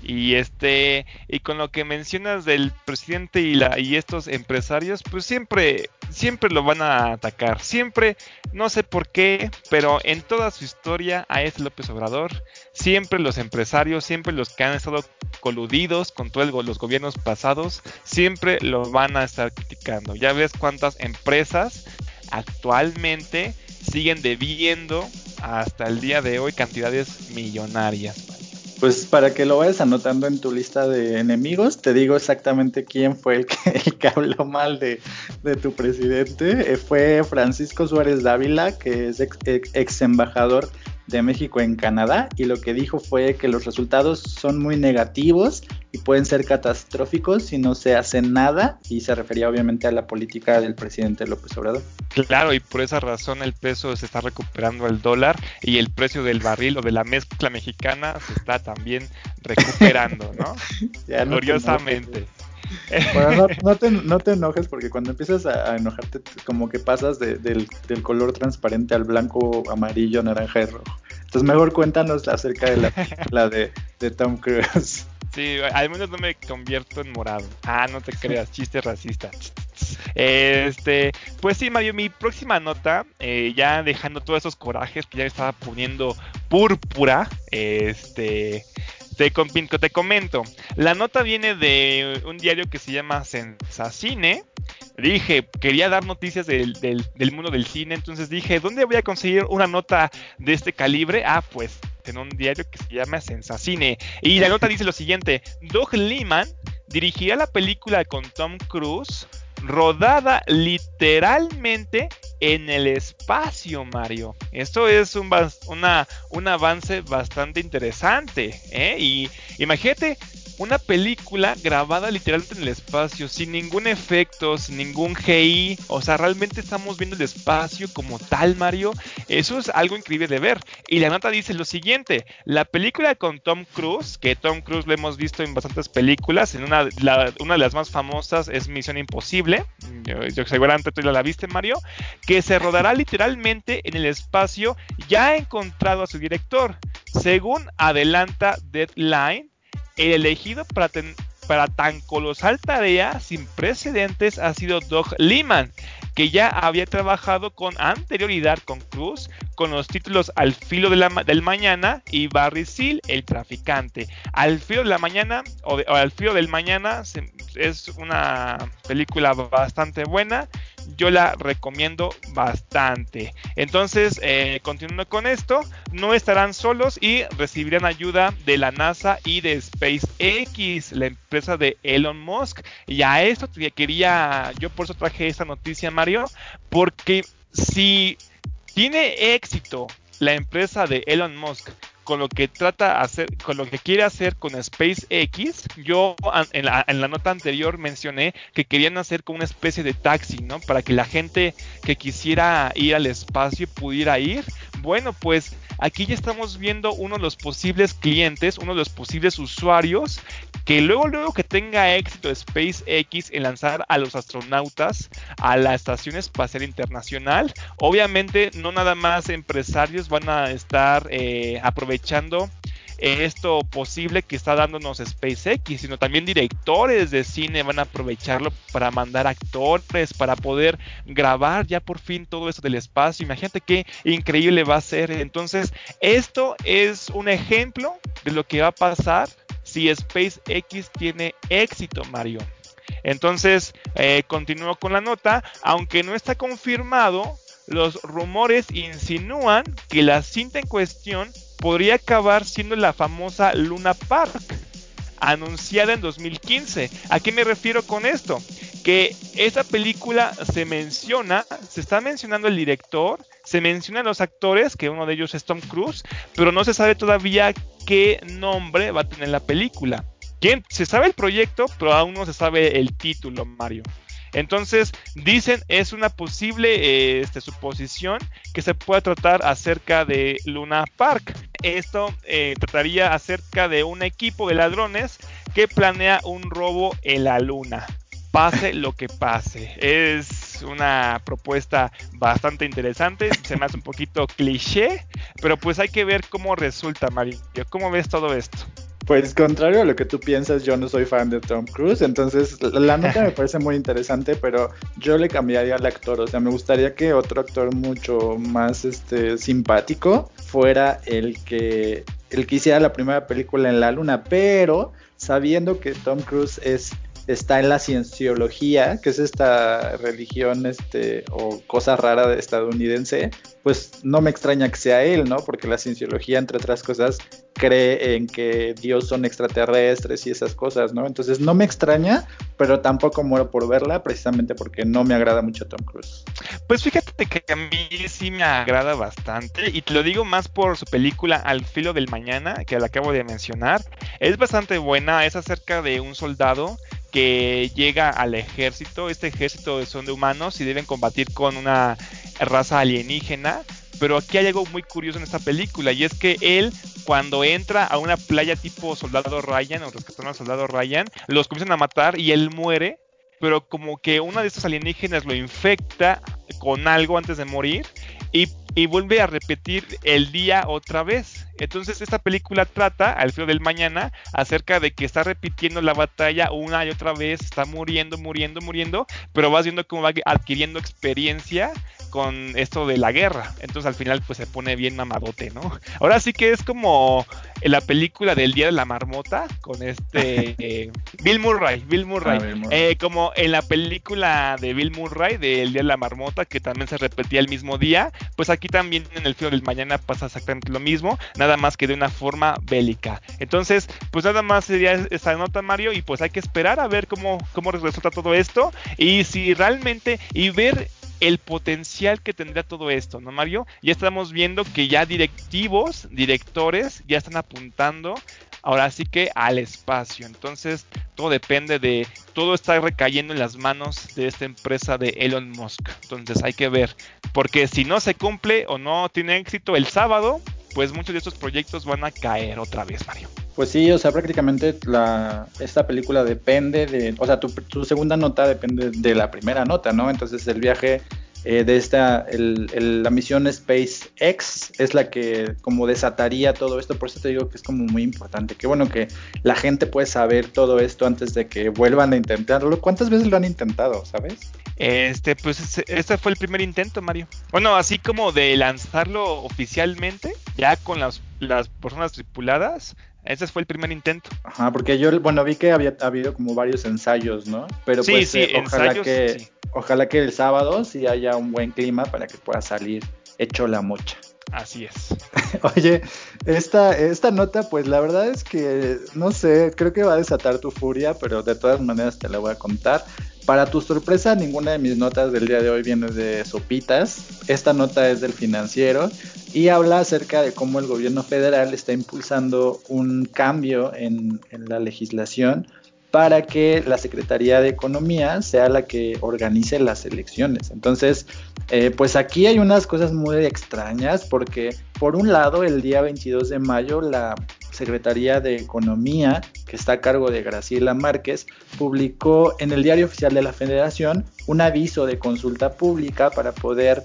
[SPEAKER 2] Y este y con lo que mencionas del presidente y la y estos empresarios, pues siempre siempre lo van a atacar. Siempre no sé por qué, pero en toda su historia a este López Obrador, siempre los empresarios, siempre los que han estado coludidos con todos los gobiernos pasados, siempre lo van a estar criticando. Ya ves cuántas empresas actualmente siguen debiendo hasta el día de hoy cantidades millonarias.
[SPEAKER 1] Pues para que lo vayas anotando en tu lista de enemigos, te digo exactamente quién fue el que, habló mal de, tu presidente. Eh, fue Francisco Suárez Dávila, que es ex embajador de México en Canadá y lo que dijo fue que los resultados son muy negativos y pueden ser catastróficos si no se hace nada y se refería obviamente a la política del presidente López Obrador.
[SPEAKER 2] Claro, y por esa razón el peso se está recuperando al dólar y el precio del barril o de la mezcla mexicana se está también recuperando, ¿no? Gloriosamente.
[SPEAKER 1] Bueno, no, te, no, te, enojes porque cuando empiezas a, enojarte como que pasas del, color transparente al blanco, amarillo, naranja y rojo. Entonces mejor cuéntanos acerca de la, de, Tom Cruise.
[SPEAKER 2] Sí, al menos no me convierto en morado. Ah, no te creas, chiste racista. Este, pues sí, Mario, mi próxima nota, eh, ya dejando todos esos corajes que ya estaba poniendo púrpura, este, te, te comento, la nota viene de un diario que se llama Sensacine. Dije, quería dar noticias del, mundo del cine, entonces dije, ¿dónde voy a conseguir una nota de este calibre? Ah, pues en un diario que se llama Sensacine. Y la nota dice lo siguiente, Doug Liman dirigirá la película con Tom Cruise rodada literalmente en el espacio, Mario. Esto es un, avance bastante interesante. ¿eh? Y imagínate una película grabada literalmente en el espacio, sin ningún efecto, sin ningún GI, o sea, realmente estamos viendo el espacio como tal, Mario. Eso es algo increíble de ver. Y la nota dice lo siguiente, la película con Tom Cruise, que Tom Cruise lo hemos visto en bastantes películas, en una de las más famosas es Misión Imposible, yo, seguramente tú la viste, Mario, que se rodará literalmente en el espacio, ya encontrado a su director. Según adelanta Deadline, el elegido para, para tan colosal tarea sin precedentes ha sido Doug Liman, que ya había trabajado con anterioridad con Cruz, con los títulos Al filo del mañana y Barry Seal, el traficante. Al filo de la mañana o, Al filo del mañana es una película bastante buena yo la recomiendo bastante. Entonces, eh, continuando con esto, no estarán solos y recibirán ayuda de la NASA y de SpaceX, la empresa de Elon Musk. Y a esto quería, yo por eso traje esta noticia, Mario, porque si tiene éxito la empresa de Elon Musk con lo que trata hacer, con lo que quiere hacer con SpaceX, yo en la, en la, nota anterior mencioné que querían hacer como una especie de taxi, ¿no? Para que la gente que quisiera ir al espacio pudiera ir. Bueno, pues aquí ya estamos viendo uno de los posibles clientes, uno de los posibles usuarios que luego, luego que tenga éxito SpaceX en lanzar a los astronautas a la Estación Espacial Internacional, obviamente no nada más empresarios van a estar eh, aprovechando esto posible que está dándonos SpaceX, sino también directores de cine van a aprovecharlo para mandar actores, para poder grabar ya por fin todo esto del espacio. Imagínate qué increíble va a ser. Entonces, esto es un ejemplo de lo que va a pasar si SpaceX tiene éxito, Mario. Entonces, eh, continúo con la nota, aunque no está confirmado, los rumores insinúan que la cinta en cuestión podría acabar siendo la famosa Luna Park, anunciada en 2015. ¿A qué me refiero con esto? Que esa película se menciona, se está mencionando el director, se mencionan los actores, que uno de ellos es Tom Cruise, pero no se sabe todavía qué nombre va a tener la película. ¿Quién? Se sabe el proyecto, pero aún no se sabe el título, Mario. Entonces, dicen es una posible eh, este, suposición que se pueda tratar acerca de Luna Park. Esto eh, trataría acerca de un equipo de ladrones que planea un robo en la Luna. Pase lo que pase. Es una propuesta bastante interesante. Se me hace un poquito cliché, pero pues hay que ver cómo resulta, Mario. ¿Cómo ves todo esto?
[SPEAKER 1] Pues contrario a lo que tú piensas, yo no soy fan de Tom Cruise, entonces la nota me parece muy interesante, pero yo le cambiaría al actor, o sea, me gustaría que otro actor mucho más este simpático fuera el que el que hiciera la primera película en la luna, pero sabiendo que Tom Cruise es está en la cienciología, que es esta religión este, o cosa rara de estadounidense, pues no me extraña que sea él, ¿no? Porque la cienciología, entre otras cosas, cree en que Dios son extraterrestres y esas cosas, ¿no? Entonces no me extraña, pero tampoco muero por verla, precisamente porque no me agrada mucho Tom Cruise.
[SPEAKER 2] Pues fíjate que a mí sí me agrada bastante, y te lo digo más por su película Al filo del mañana, que la acabo de mencionar. Es bastante buena, es acerca de un soldado que llega al ejército. Este ejército son de humanos y deben combatir con una raza alienígena. Pero aquí hay algo muy curioso en esta película y es que él cuando entra a una playa tipo soldado Ryan o rescatando al soldado Ryan, los comienzan a matar y él muere, pero como que una de estos alienígenas lo infecta con algo antes de morir y, y vuelve a repetir el día otra vez. Entonces esta película trata, al filo del mañana, acerca de que está repitiendo la batalla una y otra vez, está muriendo, muriendo, muriendo, pero vas viendo cómo va adquiriendo experiencia con esto de la guerra. Entonces al final pues se pone bien mamadote, ¿no? Ahora sí que es como en la película del Día de la Marmota con este eh, Bill Murray, Bill Murray. Ah, eh, como en la película de Bill Murray del Día de la Marmota que también se repetía el mismo día, pues aquí también en el filo del mañana pasa exactamente lo mismo nada más que de una forma bélica. Entonces, pues nada más sería esta nota, Mario, y pues hay que esperar a ver cómo, cómo resulta todo esto y si realmente, y ver el potencial que tendría todo esto, ¿no, Mario? Ya estamos viendo que ya directivos, directores, ya están apuntando ahora sí que al espacio. Entonces, todo depende de, todo está recayendo en las manos de esta empresa de Elon Musk. Entonces, hay que ver, porque si no se cumple o no tiene éxito el sábado, pues muchos de estos proyectos van a caer otra vez, Mario.
[SPEAKER 1] Pues sí, o sea, prácticamente la, esta película depende de, o sea, tu, segunda nota depende de la primera nota, ¿no? Entonces el viaje eh, de esta, la misión SpaceX es la que como desataría todo esto, por eso te digo que es como muy importante, qué bueno que la gente puede saber todo esto antes de que vuelvan a intentarlo. ¿Cuántas veces lo han intentado, sabes?
[SPEAKER 2] Este, pues este fue el primer intento, Mario. Bueno, así como de lanzarlo oficialmente, ya con las, las personas tripuladas, ese fue el primer intento.
[SPEAKER 1] Ajá, porque yo, bueno, vi que había habido como varios ensayos, ¿no? Pero pues sí, eh, ojalá que ojalá que el sábado sí haya un buen clima para que pueda salir hecho la mocha.
[SPEAKER 2] Así es.
[SPEAKER 1] Oye, esta, esta nota, pues la verdad es que, no sé, creo que va a desatar tu furia, pero de todas maneras te la voy a contar. Para tu sorpresa, ninguna de mis notas del día de hoy viene de sopitas. Esta nota es del financiero y habla acerca de cómo el gobierno federal está impulsando un cambio en, la legislación para que la Secretaría de Economía sea la que organice las elecciones. Entonces, eh, pues aquí hay unas cosas muy extrañas porque por un lado el día 22 de mayo la Secretaría de Economía, que está a cargo de Graciela Márquez, publicó en el Diario Oficial de la Federación un aviso de consulta pública para poder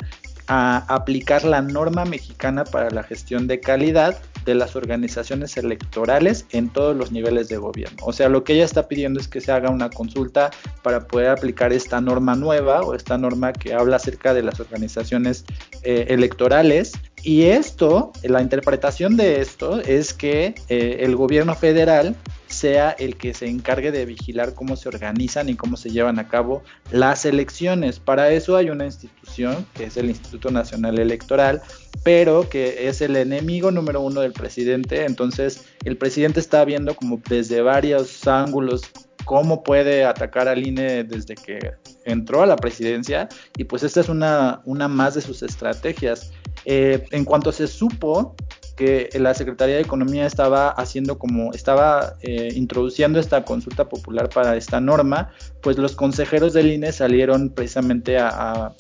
[SPEAKER 1] ah, aplicar la norma mexicana para la gestión de calidad de las organizaciones electorales en todos los niveles de gobierno. O sea, lo que ella está pidiendo es que se haga una consulta para poder aplicar esta norma nueva o esta norma que habla acerca de las organizaciones eh, electorales. Y esto, la interpretación de esto es que eh, el gobierno federal sea el que se encargue de vigilar cómo se organizan y cómo se llevan a cabo las elecciones. Para eso hay una institución, que es el Instituto Nacional Electoral, pero que es el enemigo número uno del presidente. Entonces, el presidente está viendo como desde varios ángulos cómo puede atacar al INE desde que entró a la presidencia y pues esta es una, una más de sus estrategias. Eh, en cuanto se supo que la Secretaría de Economía estaba haciendo como, estaba eh, introduciendo esta consulta popular para esta norma, pues los consejeros del INE salieron precisamente a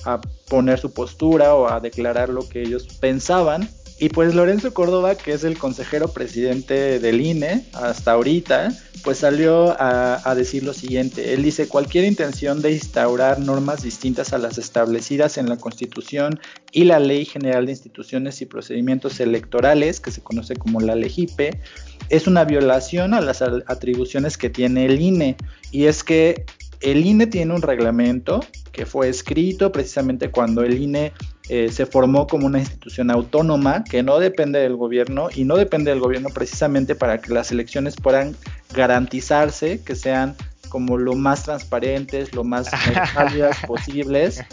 [SPEAKER 1] poner su postura o a declarar lo que ellos pensaban y pues Lorenzo Córdoba, que es el consejero presidente del INE hasta ahorita, pues salió a, decir lo siguiente. Él dice, cualquier intención de instaurar normas distintas a las establecidas en la Constitución y la Ley General de Instituciones y Procedimientos Electorales, que se conoce como la LEGIPE, es una violación a las atribuciones que tiene el INE. Y es que el INE tiene un reglamento que fue escrito precisamente cuando el INE eh, se formó como una institución autónoma que no depende del gobierno y no depende del gobierno precisamente para que las elecciones puedan garantizarse, que sean como lo más transparentes, lo más válidas posibles.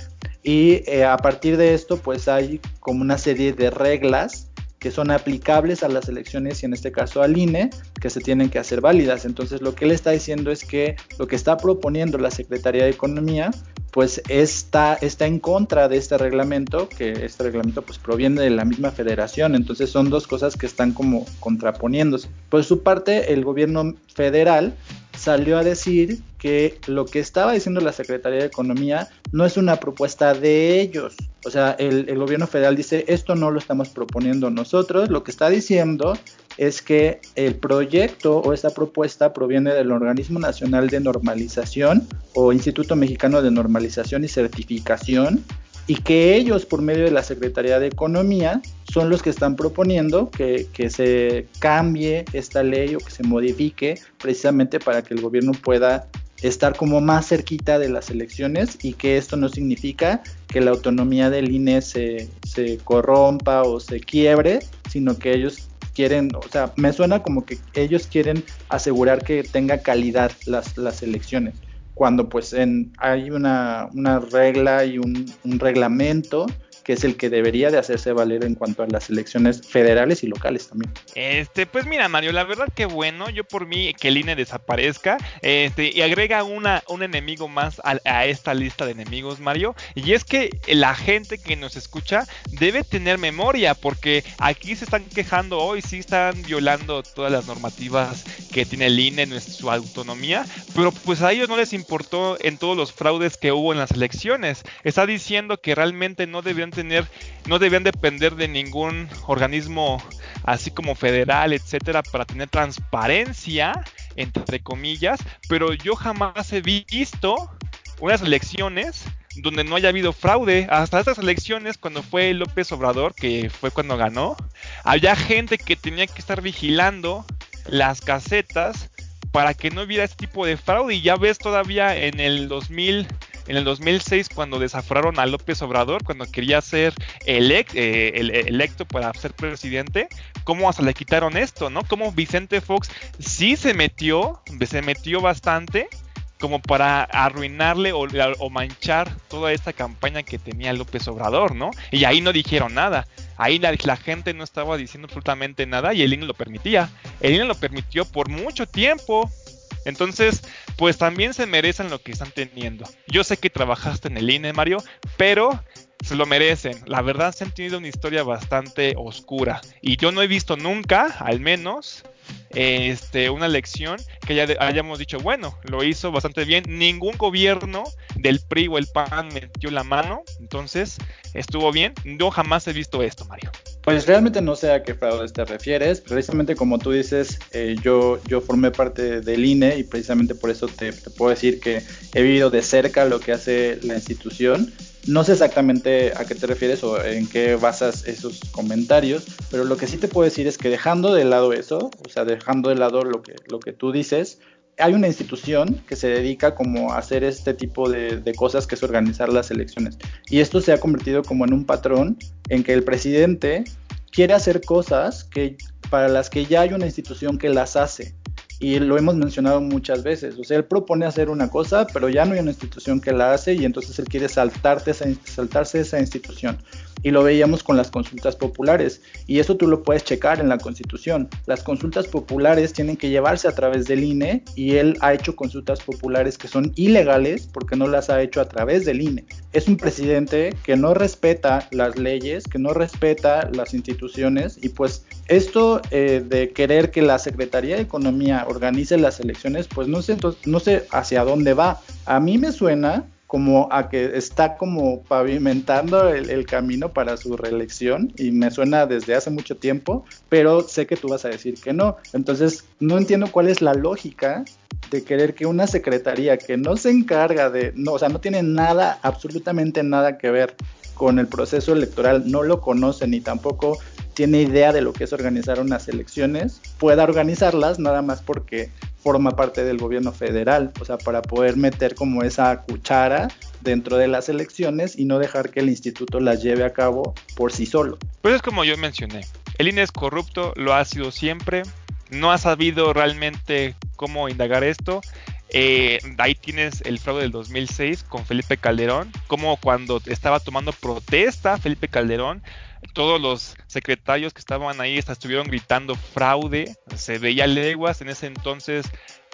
[SPEAKER 1] Y eh, a partir de esto, pues hay como una serie de reglas que son aplicables a las elecciones y en este caso al INE, que se tienen que hacer válidas. Entonces lo que él está diciendo es que lo que está proponiendo la Secretaría de Economía pues está, está en contra de este reglamento, que este reglamento pues proviene de la misma federación, entonces son dos cosas que están como contraponiéndose. Por su parte, el gobierno federal salió a decir que lo que estaba diciendo la Secretaría de Economía no es una propuesta de ellos. O sea, el, el, gobierno federal dice, esto no lo estamos proponiendo nosotros, lo que está diciendo es que el proyecto o esta propuesta proviene del Organismo Nacional de Normalización o Instituto Mexicano de Normalización y Certificación y que ellos por medio de la Secretaría de Economía son los que están proponiendo que, que, se cambie esta ley o que se modifique precisamente para que el gobierno pueda estar como más cerquita de las elecciones y que esto no significa que la autonomía del INE se, se corrompa o se quiebre, sino que ellos quieren, o sea, me suena como que ellos quieren asegurar que tenga calidad las, las elecciones, cuando pues en, hay una, una regla y un, un reglamento que es el que debería de hacerse valer en cuanto a las elecciones federales y locales también.
[SPEAKER 2] Este, pues mira, Mario, la verdad que bueno, yo por mí que el INE desaparezca, este, y agrega una, un enemigo más a, esta lista de enemigos, Mario, y es que la gente que nos escucha debe tener memoria, porque aquí se están quejando hoy, sí están violando todas las normativas que tiene el INE, en su autonomía, pero pues a ellos no les importó en todos los fraudes que hubo en las elecciones. Está diciendo que realmente no debían tener, no debían depender de ningún organismo así como federal, etcétera, para tener transparencia, entre comillas, pero yo jamás he visto unas elecciones donde no haya habido fraude. Hasta estas elecciones, cuando fue López Obrador, que fue cuando ganó, había gente que tenía que estar vigilando las casetas para que no hubiera este tipo de fraude. Y ya ves todavía en el 2000, en el 2006 cuando desaforaron a López Obrador, cuando quería ser eh, electo para ser presidente, cómo hasta le quitaron esto, ¿no? Como Vicente Fox sí se metió, se metió bastante como para arruinarle o, manchar toda esta campaña que tenía López Obrador, ¿no? Y ahí no dijeron nada. Ahí la, gente no estaba diciendo absolutamente nada y el INE lo permitía. El INE lo permitió por mucho tiempo. Entonces, pues también se merecen lo que están teniendo. Yo sé que trabajaste en el INE, Mario, pero se lo merecen. La verdad se han tenido una historia bastante oscura. Y yo no he visto nunca, al menos, este, una lección que ya hayamos dicho, bueno, lo hizo bastante bien. Ningún gobierno del PRI o el PAN metió la mano, entonces estuvo bien. Yo jamás he visto esto, Mario.
[SPEAKER 1] Pues realmente no sé a qué fraudes te refieres. Precisamente como tú dices, eh, yo, yo formé parte del INE y precisamente por eso te, te, puedo decir que he vivido de cerca lo que hace la institución. No sé exactamente a qué te refieres o en qué basas esos comentarios, pero lo que sí te puedo decir es que dejando de lado eso, o sea, dejando de lado lo que, lo que tú dices, hay una institución que se dedica como a hacer este tipo de, de, cosas que es organizar las elecciones. Y esto se ha convertido como en un patrón en que el presidente quiere hacer cosas que, para las que ya hay una institución que las hace y lo hemos mencionado muchas veces. O sea, él propone hacer una cosa, pero ya no hay una institución que la hace y entonces él quiere saltarte saltarse esa institución. Y lo veíamos con las consultas populares. Y eso tú lo puedes checar en la Constitución. Las consultas populares tienen que llevarse a través del INE y él ha hecho consultas populares que son ilegales porque no las ha hecho a través del INE. Es un presidente que no respeta las leyes, que no respeta las instituciones y pues esto eh, de querer que la Secretaría de Economía organice las elecciones, pues no sé, no sé hacia dónde va. A mí me suena como a que está como pavimentando el, camino para su reelección y me suena desde hace mucho tiempo, pero sé que tú vas a decir que no. Entonces, no entiendo cuál es la lógica de querer que una secretaría que no se encarga de, no, o sea, no tiene nada, absolutamente nada que ver con el proceso electoral, no lo conoce ni tampoco tiene idea de lo que es organizar unas elecciones, pueda organizarlas nada más porque forma parte del gobierno federal, o sea, para poder meter como esa cuchara dentro de las elecciones y no dejar que el instituto las lleve a cabo por sí solo.
[SPEAKER 2] Pues es como yo mencioné, el INE es corrupto, lo ha sido siempre, no ha sabido realmente cómo indagar esto. Eh, ahí tienes el fraude del 2006 con Felipe Calderón, como cuando estaba tomando protesta Felipe Calderón, todos los secretarios que estaban ahí estuvieron gritando fraude, se veía leguas, en ese entonces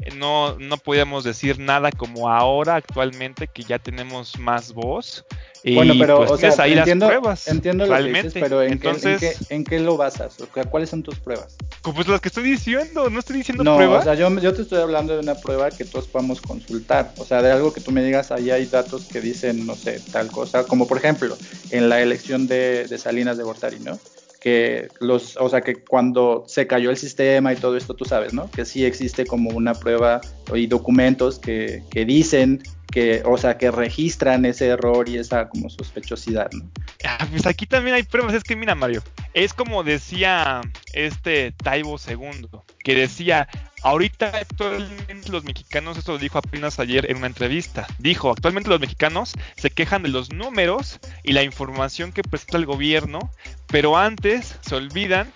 [SPEAKER 2] eh, no, no podíamos decir nada como ahora actualmente que ya tenemos más voz.
[SPEAKER 1] Bueno, pero pues, o sea, ahí entiendo, las pruebas. Entiendo lo que dices, pero ¿en, qué, en, qué, lo basas? ¿Cuáles son tus pruebas?
[SPEAKER 2] Pues las que estoy diciendo, no estoy diciendo no, pruebas.
[SPEAKER 1] O sea, yo, yo, te estoy hablando de una prueba que todos podamos consultar. O sea, de algo que tú me digas, ahí hay datos que dicen, no sé, tal cosa. Como por ejemplo, en la elección de, de Salinas de ¿no? que los, o sea, que cuando se cayó el sistema y todo esto, tú sabes, ¿no? Que sí existe como una prueba y documentos que, que dicen que, o sea, que registran ese error y esa como sospechosidad, ¿no?
[SPEAKER 2] Ah, pues aquí también hay pruebas, es que mira Mario, es como decía este Taibo II, que decía, ahorita actualmente los mexicanos, esto lo dijo apenas ayer en una entrevista, dijo, actualmente los mexicanos se quejan de los números y la información que presta el gobierno, pero antes se olvidan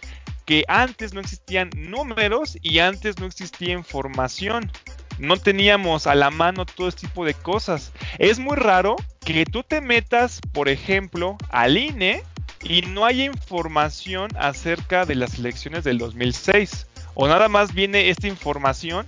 [SPEAKER 2] que antes no existían números y antes no existía información no teníamos a la mano todo este tipo de cosas. Es muy raro que tú te metas, por ejemplo, al INE y no haya información acerca de las elecciones del 2006. O nada más viene esta información,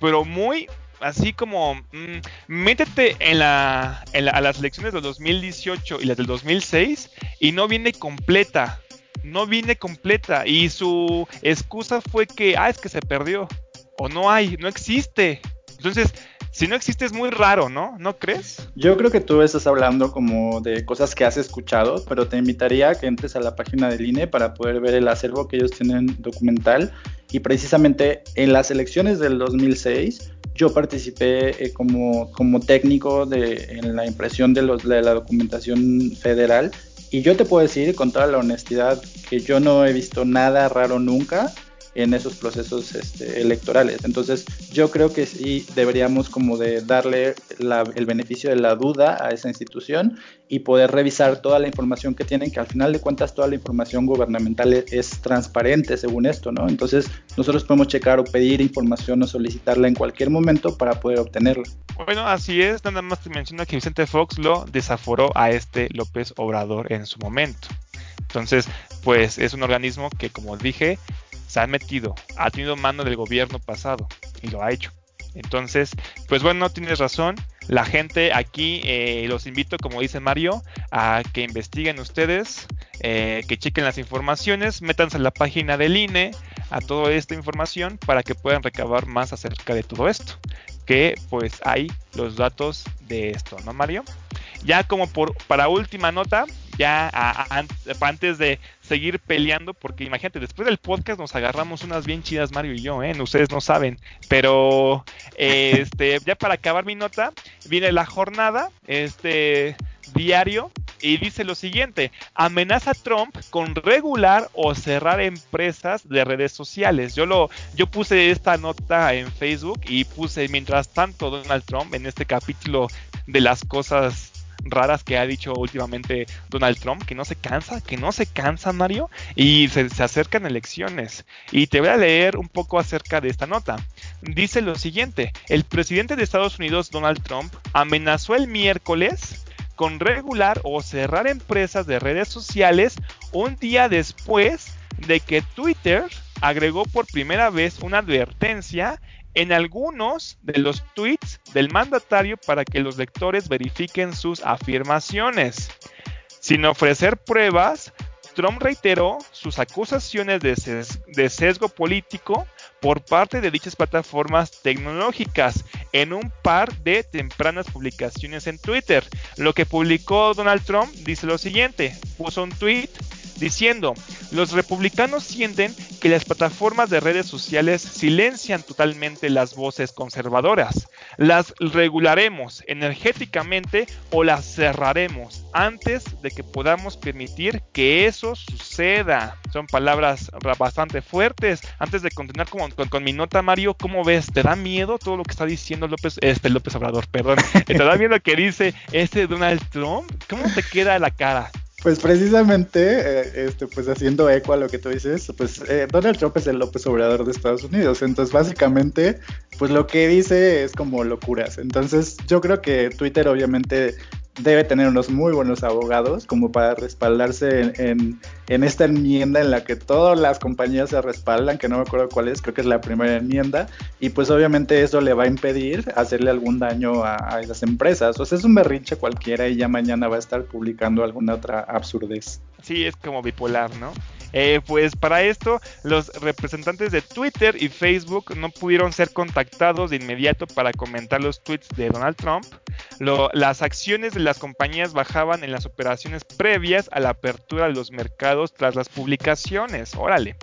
[SPEAKER 2] pero muy así como mm, métete en la, a las elecciones del 2018 y las del 2006 y no viene completa. No viene completa y su excusa fue que, ah, es que se perdió o no hay, no existe. Entonces, si no existe es muy raro, ¿no? ¿No crees?
[SPEAKER 1] Yo creo que tú estás hablando como de cosas que has escuchado, pero te invitaría a que entres a la página del INE para poder ver el acervo que ellos tienen documental. Y precisamente en las elecciones del 2006, yo participé eh, como, como técnico de, en la impresión de, los, de la documentación federal y yo te puedo decir con toda la honestidad que yo no he visto nada raro nunca en esos procesos este, electorales. Entonces, yo creo que sí deberíamos como de darle el beneficio de la duda a esa institución y poder revisar toda la información que tienen, que al final de cuentas toda la información gubernamental es, transparente según esto, ¿no? Entonces, nosotros podemos checar o pedir información o solicitarla en cualquier momento para poder obtenerla.
[SPEAKER 2] Bueno, así es, nada más te menciona que Vicente Fox lo desaforó a este López Obrador en su momento. Entonces, pues es un organismo que, como dije, se ha metido, ha tenido mano del gobierno pasado y lo ha hecho. Entonces, pues bueno, tienes razón. La gente aquí eh, los invito, como dice Mario, a que investiguen ustedes, eh, que chequen las informaciones, métanse a la página del INE, a toda esta información para que puedan recabar más acerca de todo esto. Que pues hay los datos de esto, ¿no, Mario? Ya como por para última nota, ya antes de seguir peleando, porque imagínate, después del podcast nos agarramos unas bien chidas Mario y yo, ¿eh? Ustedes no saben, pero este, ya para acabar mi nota, viene la jornada, este diario y dice lo siguiente, amenaza Trump con regular o cerrar empresas de redes sociales. Yo lo yo puse esta nota en Facebook y puse mientras tanto Donald Trump en este capítulo de las cosas raras que ha dicho últimamente Donald Trump, que no se cansa, que no se cansa Mario, y se, acercan elecciones. Y te voy a leer un poco acerca de esta nota. Dice lo siguiente, el presidente de Estados Unidos, Donald Trump, amenazó el miércoles con regular o cerrar empresas de redes sociales un día después de que Twitter agregó por primera vez una advertencia en algunos de los tweets del mandatario para que los lectores verifiquen sus afirmaciones. Sin ofrecer pruebas, Trump reiteró sus acusaciones de, sesgo político por parte de dichas plataformas tecnológicas en un par de tempranas publicaciones en Twitter. Lo que publicó Donald Trump dice lo siguiente, puso un tweet diciendo, los republicanos sienten que las plataformas de redes sociales silencian totalmente las voces conservadoras. Las regularemos energéticamente o las cerraremos antes de que podamos permitir que eso suceda. Son palabras bastante fuertes. Antes de continuar con, con, mi nota, Mario, ¿cómo ves? ¿Te da miedo todo lo que está diciendo López, este López Obrador, perdón? ¿Te da miedo que dice este Donald Trump? ¿Cómo te queda la cara?
[SPEAKER 1] Pues precisamente, eh, este, pues haciendo eco a lo que tú dices, pues eh, Donald Trump es el López Obrador de Estados Unidos, entonces básicamente, pues lo que dice es como locuras. Entonces yo creo que Twitter obviamente debe tener unos muy buenos abogados como para respaldarse en, esta enmienda en la que todas las compañías se respaldan, que no me acuerdo cuál es, creo que es la primera enmienda, y pues obviamente eso le va a impedir hacerle algún daño a, a esas empresas. O sea, es un berrinche cualquiera y ya mañana va a estar publicando alguna otra absurdez.
[SPEAKER 2] Sí, es como bipolar, ¿no? Eh, pues para esto, los representantes de Twitter y Facebook no pudieron ser contactados de inmediato para comentar los tweets de Donald Trump. las acciones de las compañías bajaban en las operaciones previas a la apertura de los mercados tras las publicaciones. Órale.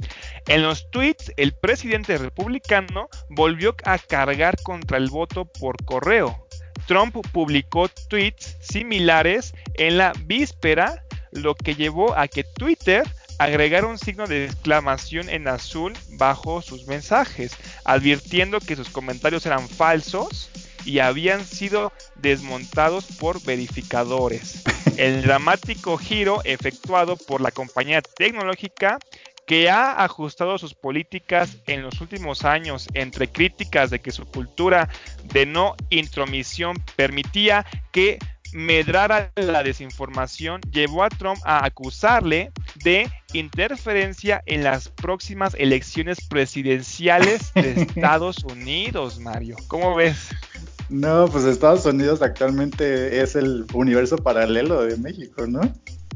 [SPEAKER 2] En los tweets, el presidente republicano volvió a cargar contra el voto por correo. Trump publicó tweets similares en la víspera, lo que llevó a que Twitter agregar un signo de exclamación en azul bajo sus mensajes, advirtiendo que sus comentarios eran falsos y habían sido desmontados por verificadores. El dramático giro efectuado por la compañía tecnológica que ha ajustado sus políticas en los últimos años entre críticas de que su cultura de no intromisión permitía que medrara la desinformación llevó a Trump a acusarle de interferencia en las próximas elecciones presidenciales de Estados Unidos, Mario. ¿Cómo ves?
[SPEAKER 1] No, pues Estados Unidos actualmente es el universo paralelo de México, ¿no?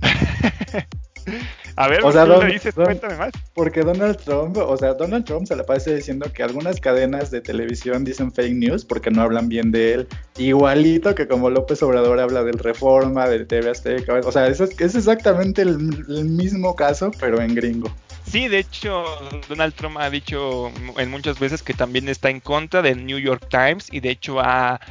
[SPEAKER 2] A ver, o sea, dices?
[SPEAKER 1] Cuéntame más. Porque Donald Trump, o sea, Donald Trump se le parece diciendo que algunas cadenas de televisión dicen fake news porque no hablan bien de él. Igualito que como López Obrador habla del Reforma, del TV Azteca. O sea, es, es exactamente el, mismo caso, pero en gringo.
[SPEAKER 2] Sí, de hecho, Donald Trump ha dicho en muchas veces que también está en contra del New York Times y de hecho ha,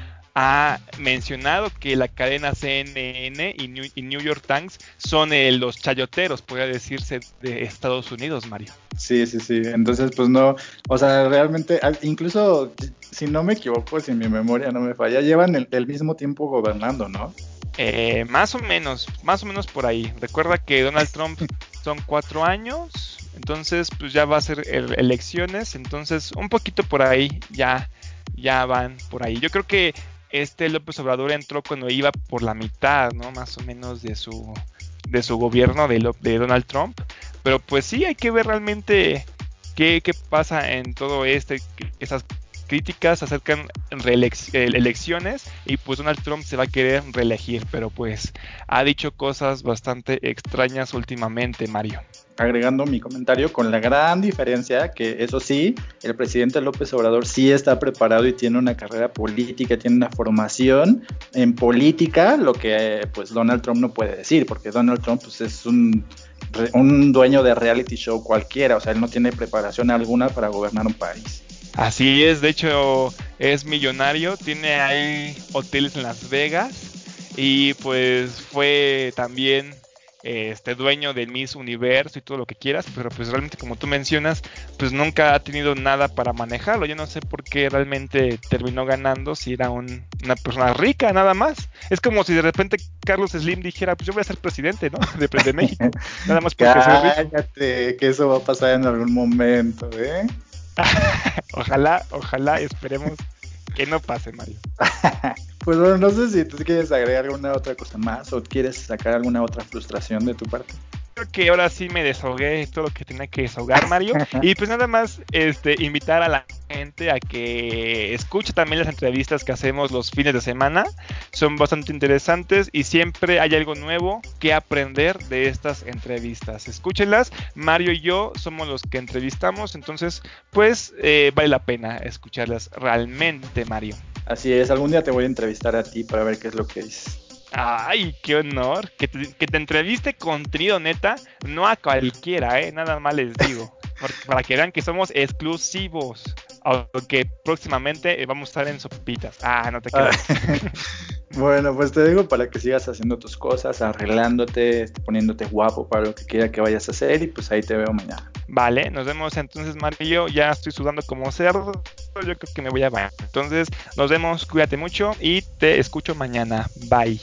[SPEAKER 2] ha mencionado que la cadena CNN y New, York Times son eh, los chayoteros, podría decirse, de Estados Unidos, Mario.
[SPEAKER 1] Sí, sí, sí. Entonces, pues no, o sea, realmente, incluso si no me equivoco, si mi memoria no me falla, llevan el, el mismo tiempo gobernando, ¿no?
[SPEAKER 2] Eh, más o menos, más o menos por ahí. Recuerda que Donald Trump son cuatro años, entonces pues ya va a ser elecciones, entonces un poquito por ahí ya, ya van por ahí. Yo creo que este López Obrador entró cuando iba por la mitad, ¿no? Más o menos de su, de su gobierno de, de Donald Trump. Pero pues sí, hay que ver realmente qué, qué pasa en todo este, esas críticas acercan elecciones y pues Donald Trump se va a querer reelegir, pero pues ha dicho cosas bastante extrañas últimamente, Mario.
[SPEAKER 1] Agregando mi comentario con la gran diferencia que eso sí, el presidente López Obrador sí está preparado y tiene una carrera política, tiene una formación en política, lo que pues Donald Trump no puede decir, porque Donald Trump pues, es un un dueño de reality show cualquiera, o sea, él no tiene preparación alguna para gobernar un país.
[SPEAKER 2] Así es, de hecho es millonario, tiene ahí hoteles en Las Vegas y pues fue también este dueño del Miss Universo y todo lo que quieras, pero pues realmente como tú mencionas, pues nunca ha tenido nada para manejarlo. Yo no sé por qué realmente terminó ganando si era una persona rica nada más. Es como si de repente Carlos Slim dijera, pues yo voy a ser presidente, ¿no? De, de México. nada más porque
[SPEAKER 1] Cállate, que eso va a pasar en algún momento, ¿eh?
[SPEAKER 2] ojalá, ojalá, esperemos que no pase, Mario.
[SPEAKER 1] pues bueno, no sé si tú quieres agregar alguna otra cosa más o quieres sacar alguna otra frustración de tu parte
[SPEAKER 2] creo que ahora sí me desahogué todo lo que tenía que desahogar, Mario. y pues nada más este, invitar a la gente a que escuche también las entrevistas que hacemos los fines de semana. Son bastante interesantes y siempre hay algo nuevo que aprender de estas entrevistas. Escúchenlas. Mario y yo somos los que entrevistamos, entonces pues eh, vale la pena escucharlas realmente, Mario.
[SPEAKER 1] Así es, algún día te voy a entrevistar a ti para ver qué es lo que dices.
[SPEAKER 2] Ay, qué honor. Que te, que te entreviste con Trío Neta, no a cualquiera, ¿eh? Nada más les digo. para que vean que somos exclusivos. Aunque próximamente vamos a estar en sopitas. Ah, no te quedas.
[SPEAKER 1] bueno, pues te digo para que sigas haciendo tus cosas, arreglándote, poniéndote guapo para lo que quiera que vayas a hacer y pues ahí te veo mañana.
[SPEAKER 2] Vale, nos vemos entonces Mario. Ya estoy sudando como cerdo. Yo creo que me voy a bañar. Entonces, nos vemos, cuídate mucho y te escucho mañana. Bye.